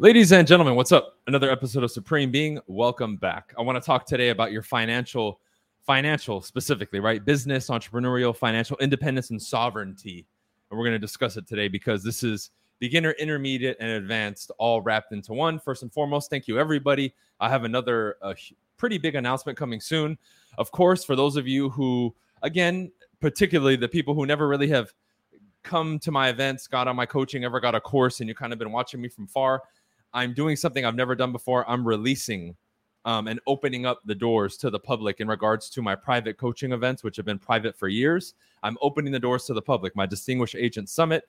Ladies and gentlemen, what's up? Another episode of Supreme Being. Welcome back. I want to talk today about your financial, financial specifically, right? Business, entrepreneurial, financial independence, and sovereignty. And we're going to discuss it today because this is beginner, intermediate, and advanced all wrapped into one. First and foremost, thank you, everybody. I have another uh, pretty big announcement coming soon. Of course, for those of you who, again, particularly the people who never really have come to my events, got on my coaching, ever got a course, and you kind of been watching me from far I'm doing something I've never done before. I'm releasing um, and opening up the doors to the public in regards to my private coaching events, which have been private for years. I'm opening the doors to the public. My Distinguished Agent Summit.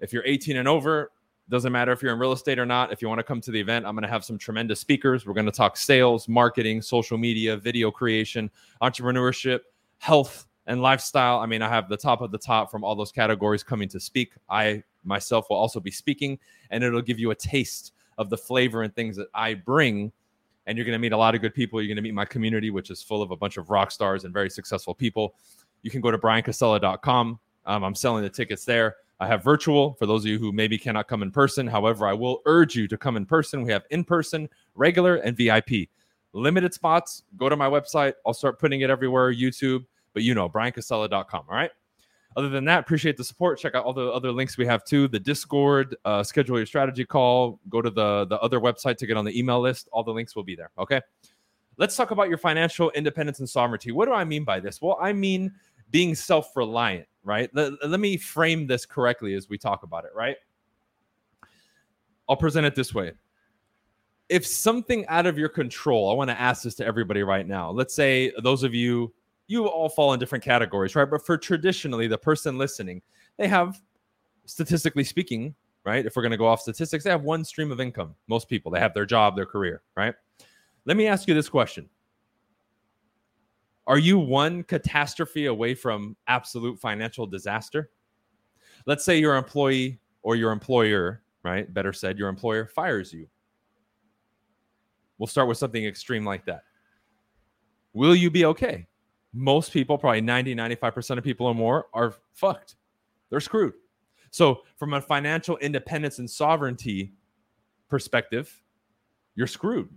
If you're 18 and over, doesn't matter if you're in real estate or not. If you want to come to the event, I'm going to have some tremendous speakers. We're going to talk sales, marketing, social media, video creation, entrepreneurship, health, and lifestyle. I mean, I have the top of the top from all those categories coming to speak. I myself will also be speaking, and it'll give you a taste of the flavor and things that I bring. And you're going to meet a lot of good people. You're going to meet my community, which is full of a bunch of rock stars and very successful people. You can go to bryancasella.com. Um, I'm selling the tickets there. I have virtual for those of you who maybe cannot come in person. However, I will urge you to come in person. We have in person, regular, and VIP. Limited spots. Go to my website. I'll start putting it everywhere, YouTube. But you know, bryancasella.com. All right. Other than that, appreciate the support. Check out all the other links we have too. The Discord, uh, schedule your strategy call. Go to the the other website to get on the email list. All the links will be there. Okay. Let's talk about your financial independence and sovereignty. What do I mean by this? Well, I mean being self reliant, right? Let, let me frame this correctly as we talk about it, right? I'll present it this way. If something out of your control, I want to ask this to everybody right now. Let's say those of you you all fall in different categories, right? But for traditionally, the person listening, they have, statistically speaking, right? If we're going to go off statistics, they have one stream of income. Most people, they have their job, their career, right? Let me ask you this question Are you one catastrophe away from absolute financial disaster? Let's say your employee or your employer, right? Better said, your employer fires you. We'll start with something extreme like that. Will you be okay? Most people, probably 90, 95% of people or more, are fucked. They're screwed. So, from a financial independence and sovereignty perspective, you're screwed.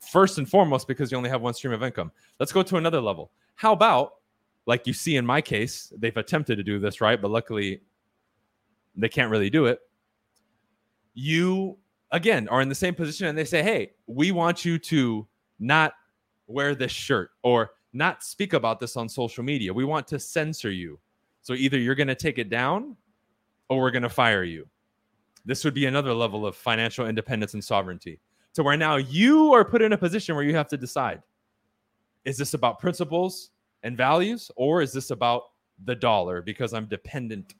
First and foremost, because you only have one stream of income. Let's go to another level. How about, like you see in my case, they've attempted to do this, right? But luckily, they can't really do it. You, again, are in the same position and they say, hey, we want you to not wear this shirt or not speak about this on social media. We want to censor you. So either you're going to take it down or we're going to fire you. This would be another level of financial independence and sovereignty to where now you are put in a position where you have to decide is this about principles and values or is this about the dollar because I'm dependent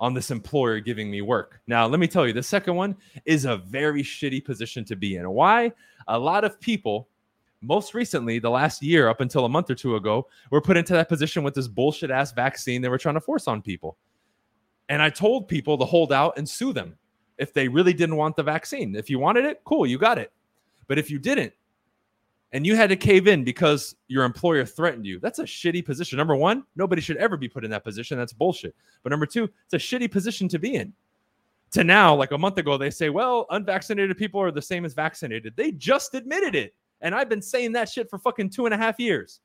on this employer giving me work. Now, let me tell you, the second one is a very shitty position to be in. Why? A lot of people most recently, the last year up until a month or two ago, we were put into that position with this bullshit ass vaccine they were trying to force on people. And I told people to hold out and sue them if they really didn't want the vaccine. If you wanted it, cool, you got it. But if you didn't, and you had to cave in because your employer threatened you, that's a shitty position. Number one, nobody should ever be put in that position. That's bullshit. But number two, it's a shitty position to be in. To now, like a month ago, they say, well, unvaccinated people are the same as vaccinated. They just admitted it. And I've been saying that shit for fucking two and a half years.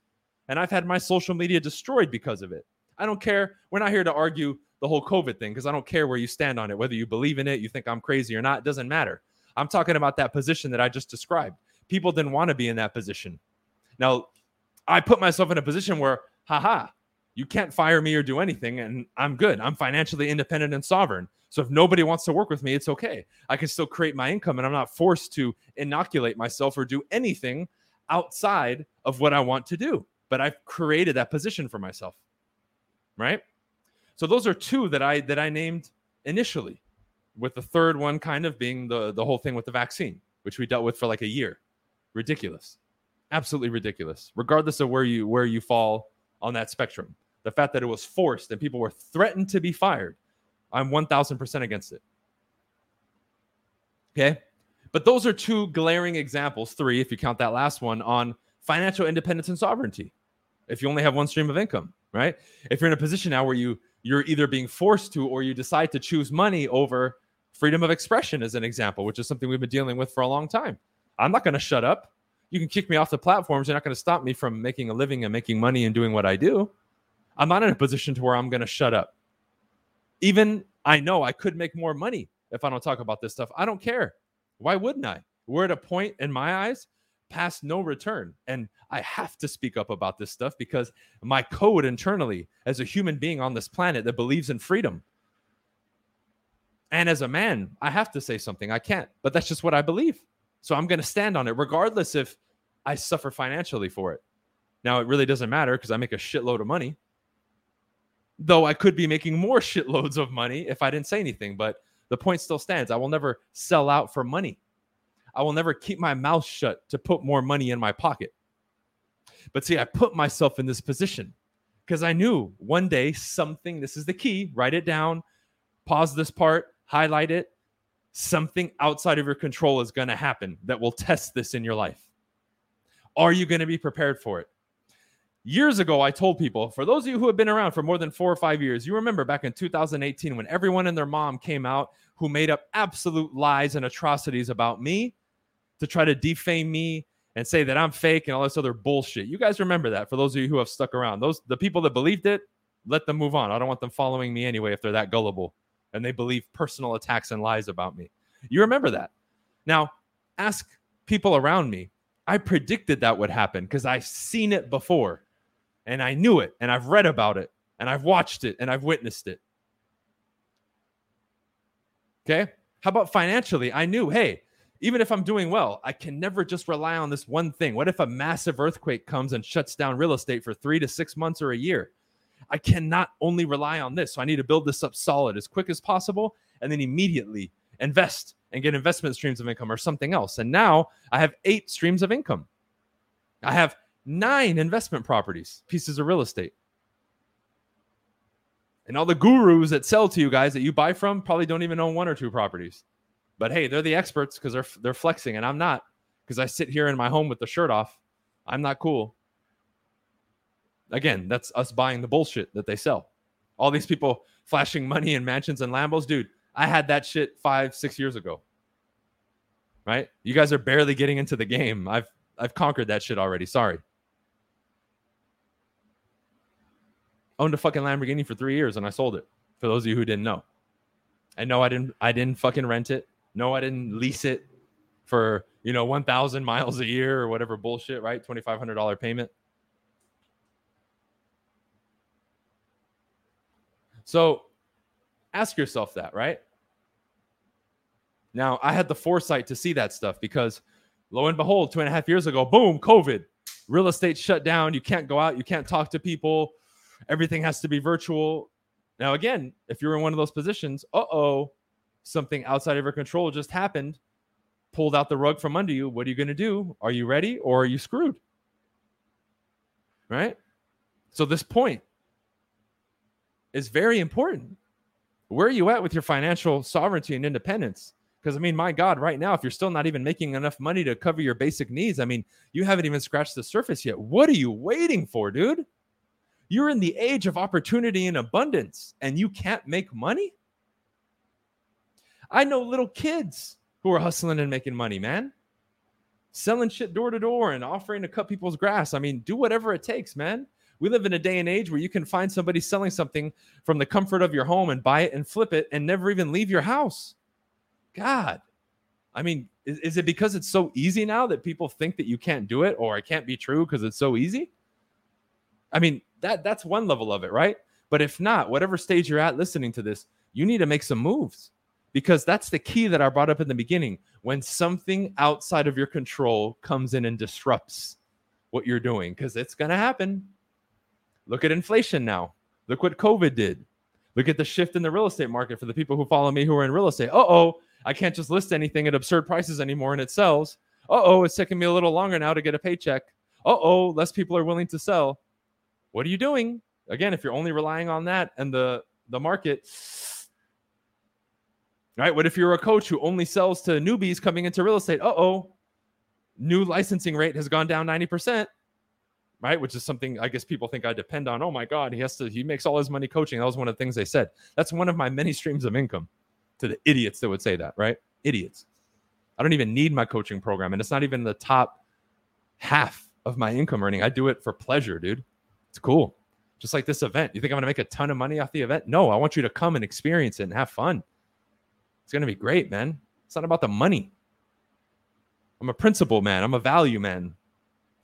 And I've had my social media destroyed because of it. I don't care. We're not here to argue the whole COVID thing because I don't care where you stand on it, whether you believe in it, you think I'm crazy or not, it doesn't matter. I'm talking about that position that I just described. People didn't want to be in that position. Now, I put myself in a position where, haha, you can't fire me or do anything, and I'm good. I'm financially independent and sovereign. So if nobody wants to work with me, it's okay. I can still create my income and I'm not forced to inoculate myself or do anything outside of what I want to do. But I've created that position for myself. Right? So those are two that I that I named initially, with the third one kind of being the the whole thing with the vaccine, which we dealt with for like a year. Ridiculous. Absolutely ridiculous. Regardless of where you where you fall on that spectrum. The fact that it was forced and people were threatened to be fired I'm 1000% against it. Okay. But those are two glaring examples, three, if you count that last one, on financial independence and sovereignty. If you only have one stream of income, right? If you're in a position now where you you're either being forced to or you decide to choose money over Freedom of expression as an example, which is something we've been dealing with for a long time. I'm not going to shut up. You can kick me off the platforms. You're not going to stop me from making a living and making money and doing what I do. I'm not in a position to where I'm going to shut up. Even I know I could make more money if I don't talk about this stuff. I don't care. Why wouldn't I? We're at a point in my eyes past no return. And I have to speak up about this stuff because my code internally, as a human being on this planet that believes in freedom, and as a man, I have to say something. I can't, but that's just what I believe. So I'm going to stand on it, regardless if I suffer financially for it. Now, it really doesn't matter because I make a shitload of money. Though I could be making more shitloads of money if I didn't say anything, but the point still stands. I will never sell out for money. I will never keep my mouth shut to put more money in my pocket. But see, I put myself in this position because I knew one day something, this is the key, write it down, pause this part, highlight it. Something outside of your control is going to happen that will test this in your life. Are you going to be prepared for it? Years ago, I told people, for those of you who have been around for more than four or five years, you remember back in 2018 when everyone and their mom came out who made up absolute lies and atrocities about me to try to defame me and say that I'm fake and all this other bullshit. You guys remember that for those of you who have stuck around. Those the people that believed it, let them move on. I don't want them following me anyway if they're that gullible and they believe personal attacks and lies about me. You remember that. Now, ask people around me. I predicted that would happen because I've seen it before and I knew it and I've read about it and I've watched it and I've witnessed it. Okay. How about financially? I knew, hey, even if I'm doing well, I can never just rely on this one thing. What if a massive earthquake comes and shuts down real estate for three to six months or a year? I cannot only rely on this. So I need to build this up solid as quick as possible and then immediately invest and get investment streams of income or something else. And now I have eight streams of income. I have nine investment properties, pieces of real estate. And all the gurus that sell to you guys that you buy from probably don't even own one or two properties. But hey, they're the experts because they're they're flexing, and I'm not because I sit here in my home with the shirt off. I'm not cool. Again, that's us buying the bullshit that they sell. All these people flashing money in mansions and Lambos, dude. I had that shit five, six years ago. Right? You guys are barely getting into the game. I've I've conquered that shit already. Sorry. Owned a fucking Lamborghini for three years and I sold it. For those of you who didn't know. I know I didn't I didn't fucking rent it. No, I didn't lease it for, you know, 1,000 miles a year or whatever bullshit, right? $2,500 payment. So ask yourself that, right? Now, I had the foresight to see that stuff because lo and behold, two and a half years ago, boom, COVID, real estate shut down. You can't go out, you can't talk to people, everything has to be virtual. Now, again, if you're in one of those positions, uh oh, something outside of your control just happened, pulled out the rug from under you. What are you going to do? Are you ready or are you screwed? Right? So, this point is very important. Where are you at with your financial sovereignty and independence? Because, I mean, my God, right now, if you're still not even making enough money to cover your basic needs, I mean, you haven't even scratched the surface yet. What are you waiting for, dude? You're in the age of opportunity and abundance, and you can't make money? I know little kids who are hustling and making money, man. Selling shit door to door and offering to cut people's grass. I mean, do whatever it takes, man. We live in a day and age where you can find somebody selling something from the comfort of your home and buy it and flip it and never even leave your house. God. I mean, is, is it because it's so easy now that people think that you can't do it or it can't be true because it's so easy? I mean, that that's one level of it, right? But if not, whatever stage you're at listening to this, you need to make some moves because that's the key that I brought up in the beginning. When something outside of your control comes in and disrupts what you're doing, because it's going to happen. Look at inflation now. Look what COVID did. Look at the shift in the real estate market for the people who follow me who are in real estate. Uh oh, I can't just list anything at absurd prices anymore and it sells. Uh oh, it's taking me a little longer now to get a paycheck. Uh oh, less people are willing to sell. What are you doing? Again, if you're only relying on that and the the market, right? What if you're a coach who only sells to newbies coming into real estate? Uh oh, new licensing rate has gone down 90%, right? Which is something I guess people think I depend on. Oh my God, he has to, he makes all his money coaching. That was one of the things they said. That's one of my many streams of income. to the idiots that would say that, right? Idiots. I don't even need my coaching program, and it's not even the top half of my income earning. I do it for pleasure, dude. It's cool. Just like this event. You think I'm going to make a ton of money off the event? No, I want you to come and experience it and have fun. It's going to be great, man. It's not about the money. I'm a principle man. I'm a value man,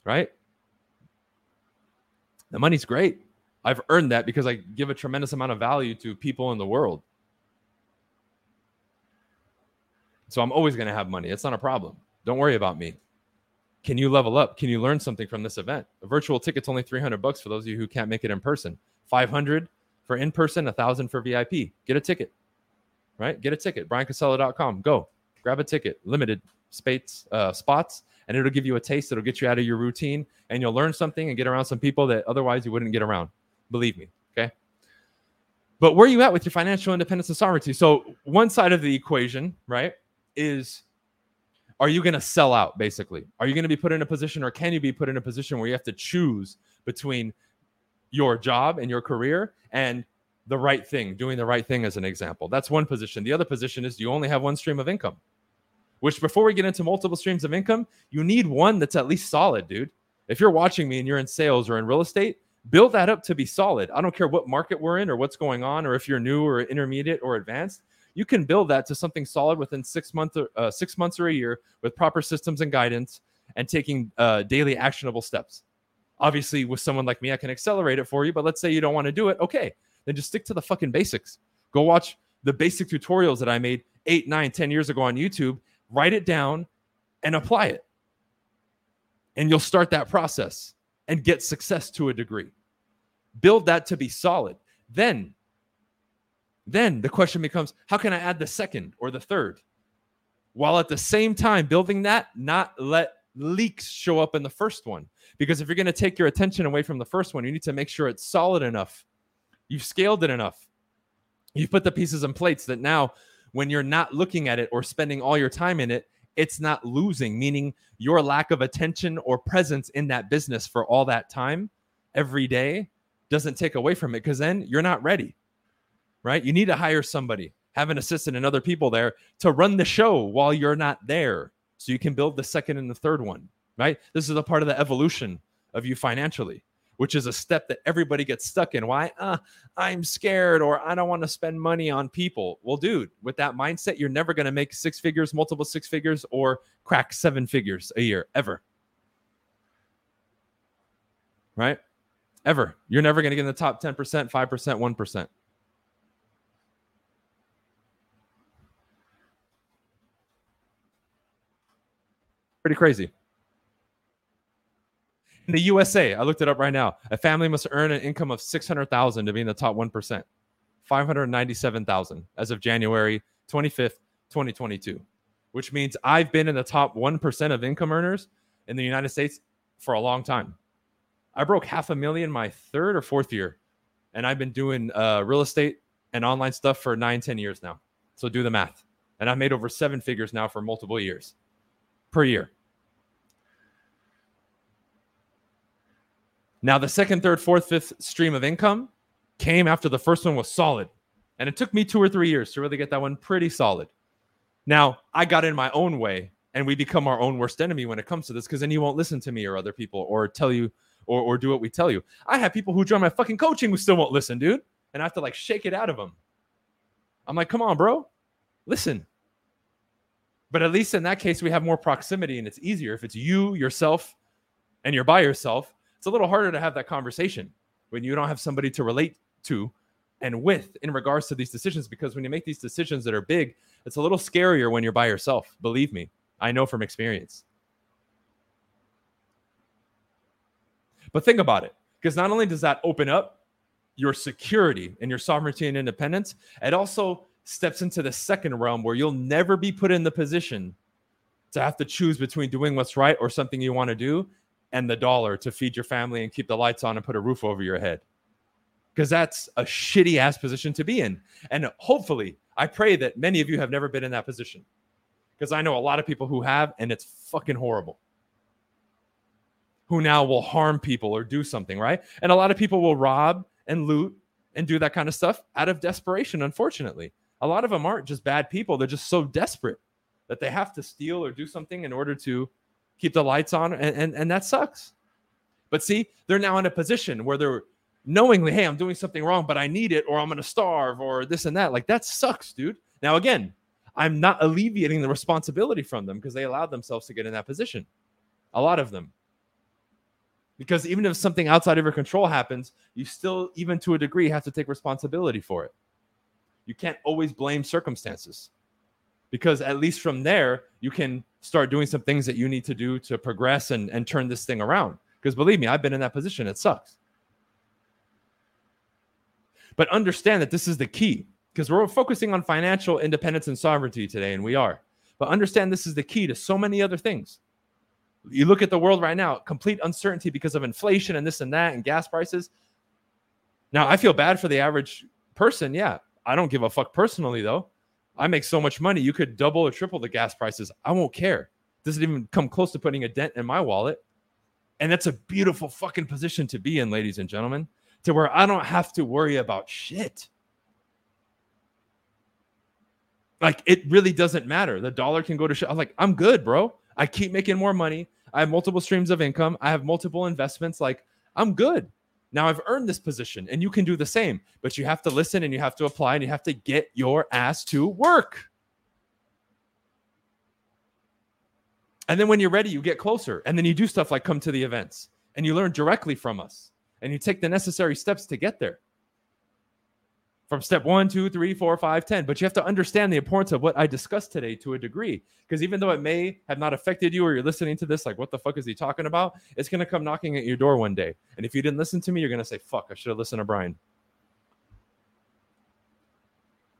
right? The money's great. I've earned that because I give a tremendous amount of value to people in the world. So I'm always going to have money. It's not a problem. Don't worry about me. Can you level up? Can you learn something from this event? A virtual ticket's only 300 bucks for those of you who can't make it in person. 500 for in person, 1000 for VIP. Get a ticket. Right? Get a ticket. bryancasella.com. Go. Grab a ticket. Limited space uh, spots and it'll give you a taste. It'll get you out of your routine and you'll learn something and get around some people that otherwise you wouldn't get around. Believe me. Okay. But where are you at with your financial independence and sovereignty? So, one side of the equation, right, is are you going to sell out basically? Are you going to be put in a position or can you be put in a position where you have to choose between your job and your career and the right thing, doing the right thing as an example? That's one position. The other position is you only have one stream of income, which before we get into multiple streams of income, you need one that's at least solid, dude. If you're watching me and you're in sales or in real estate, build that up to be solid. I don't care what market we're in or what's going on, or if you're new or intermediate or advanced you can build that to something solid within six months, or, uh, six months or a year with proper systems and guidance and taking uh, daily actionable steps. Obviously, with someone like me, I can accelerate it for you. But let's say you don't want to do it. Okay, then just stick to the fucking basics. Go watch the basic tutorials that I made eight, nine, ten years ago on YouTube. Write it down and apply it. And you'll start that process and get success to a degree. Build that to be solid. Then then the question becomes how can I add the second or the third? While at the same time building that, not let leaks show up in the first one. Because if you're going to take your attention away from the first one, you need to make sure it's solid enough. You've scaled it enough. You've put the pieces in plates that now, when you're not looking at it or spending all your time in it, it's not losing, meaning your lack of attention or presence in that business for all that time every day doesn't take away from it because then you're not ready right? You need to hire somebody, have an assistant and other people there to run the show while you're not there so you can build the second and the third one, right? This is a part of the evolution of you financially, which is a step that everybody gets stuck in. Why? Uh, I'm scared or I don't want to spend money on people. Well, dude, with that mindset, you're never going to make six figures, multiple six figures, or crack seven figures a year ever. Right? Ever. You're never going to get in the top 10%, 5%, 1%. Pretty crazy. In the USA, I looked it up right now. A family must earn an income of 600,000 to be in the top 1%. 597,000 as of January 25th, 2022, which means I've been in the top 1% of income earners in the United States for a long time. I broke half a million my third or fourth year, and I've been doing uh, real estate and online stuff for nine, 10 years now. So do the math. And I've made over seven figures now for multiple years per year. Now, the second, third, fourth, fifth stream of income came after the first one was solid. And it took me two or three years to really get that one pretty solid. Now, I got in my own way, and we become our own worst enemy when it comes to this because then you won't listen to me or other people or tell you or, or do what we tell you. I have people who join my fucking coaching who still won't listen, dude. And I have to like shake it out of them. I'm like, come on, bro, listen. But at least in that case, we have more proximity and it's easier. If it's you, yourself, and you're by yourself, it's a little harder to have that conversation when you don't have somebody to relate to and with in regards to these decisions. Because when you make these decisions that are big, it's a little scarier when you're by yourself. Believe me, I know from experience. But think about it because not only does that open up your security and your sovereignty and independence, it also steps into the second realm where you'll never be put in the position to have to choose between doing what's right or something you want to do and the dollar to feed your family and keep the lights on and put a roof over your head. Because that's a shitty ass position to be in. And hopefully, I pray that many of you have never been in that position. Because I know a lot of people who have, and it's fucking horrible. Who now will harm people or do something, right? And a lot of people will rob and loot and do that kind of stuff out of desperation, unfortunately. A lot of them aren't just bad people, they're just so desperate that they have to steal or do something in order to keep the lights on. And, and, and that sucks. But see, they're now in a position where they're knowingly, hey, I'm doing something wrong, but I need it, or I'm going to starve, or this and that. Like that sucks, dude. Now, again, I'm not alleviating the responsibility from them because they allowed themselves to get in that position. A lot of them. Because even if something outside of your control happens, you still, even to a degree, have to take responsibility for it. You can't always blame circumstances because at least from there, you can start doing some things that you need to do to progress and, and turn this thing around. Because believe me, I've been in that position. It sucks. But understand that this is the key because we're focusing on financial independence and sovereignty today, and we are. But understand this is the key to so many other things. You look at the world right now, complete uncertainty because of inflation and this and that and gas prices. Now, I feel bad for the average person. Yeah. I don't give a fuck personally, though. I make so much money. You could double or triple the gas prices. I won't care. Doesn't even come close to putting a dent in my wallet. And that's a beautiful fucking position to be in, ladies and gentlemen, to where I don't have to worry about shit. Like it really doesn't matter. The dollar can go to shit. I'm like, I'm good, bro. I keep making more money. I have multiple streams of income. I have multiple investments. Like, I'm good. Now I've earned this position and you can do the same, but you have to listen and you have to apply and you have to get your ass to work. And then when you're ready, you get closer and then you do stuff like come to the events and you learn directly from us and you take the necessary steps to get there from step one, two, three, four, five, ten. But you have to understand the importance of what I discussed today to a degree. Because even though it may have not affected you or you're listening to this, like, what the fuck is he talking about? It's going to come knocking at your door one day. And if you didn't listen to me, you're going to say, fuck, I should have listened to Bryan.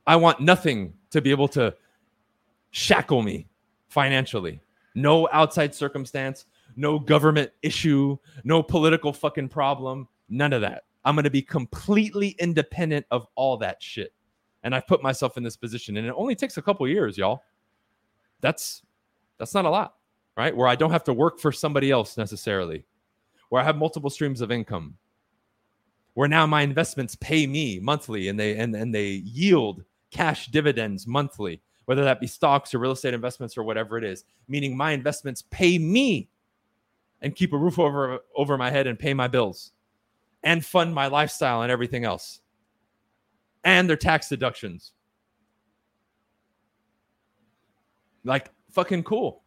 I want nothing to be able to shackle me financially. No outside circumstance, no government issue, no political fucking problem, none of that. I'm going to be completely independent of all that shit. And I've put myself in this position and it only takes a couple years, y'all. That's that's not a lot, right? Where I don't have to work for somebody else necessarily. Where I have multiple streams of income. Where now my investments pay me monthly and they and, and they yield cash dividends monthly, whether that be stocks or real estate investments or whatever it is, meaning my investments pay me and keep a roof over over my head and pay my bills and fund my lifestyle and everything else. And their tax deductions. Like fucking cool.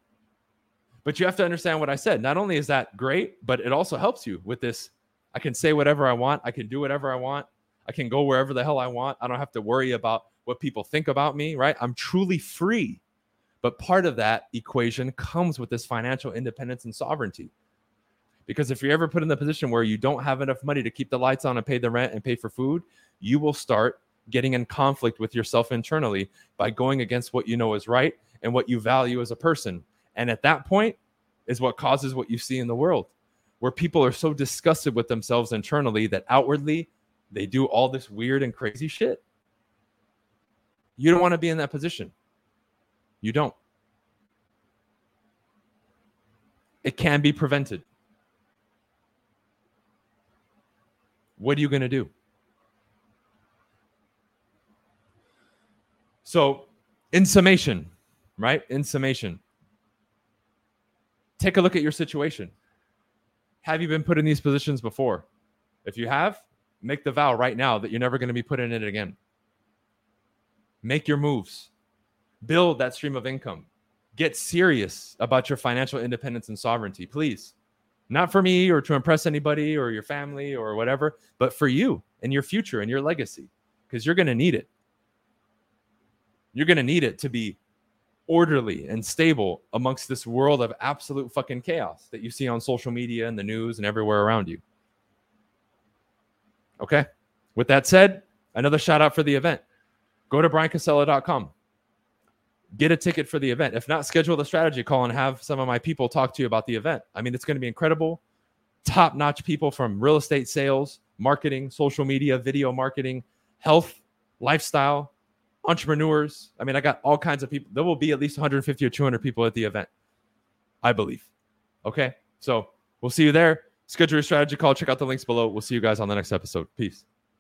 But you have to understand what I said. Not only is that great, but it also helps you with this. I can say whatever I want. I can do whatever I want. I can go wherever the hell I want. I don't have to worry about what people think about me, right? I'm truly free. But part of that equation comes with this financial independence and sovereignty. Because if you're ever put in the position where you don't have enough money to keep the lights on and pay the rent and pay for food, you will start getting in conflict with yourself internally by going against what you know is right and what you value as a person. And at that point is what causes what you see in the world, where people are so disgusted with themselves internally that outwardly they do all this weird and crazy shit. You don't want to be in that position. You don't. It can be prevented. What are you going to do? So, in summation, right? In summation, take a look at your situation. Have you been put in these positions before? If you have, make the vow right now that you're never going to be put in it again. Make your moves, build that stream of income, get serious about your financial independence and sovereignty, please. Not for me or to impress anybody or your family or whatever, but for you and your future and your legacy, because you're going to need it. You're going to need it to be orderly and stable amongst this world of absolute fucking chaos that you see on social media and the news and everywhere around you. Okay. With that said, another shout out for the event. Go to bryancasella.com get a ticket for the event. If not, schedule the strategy call and have some of my people talk to you about the event. I mean, it's going to be incredible. Top notch people from real estate sales, marketing, social media, video marketing, health, lifestyle, entrepreneurs. I mean, I got all kinds of people. There will be at least 150 or 200 people at the event, I believe. Okay. So we'll see you there. Schedule your strategy call. Check out the links below. We'll see you guys on the next episode. Peace.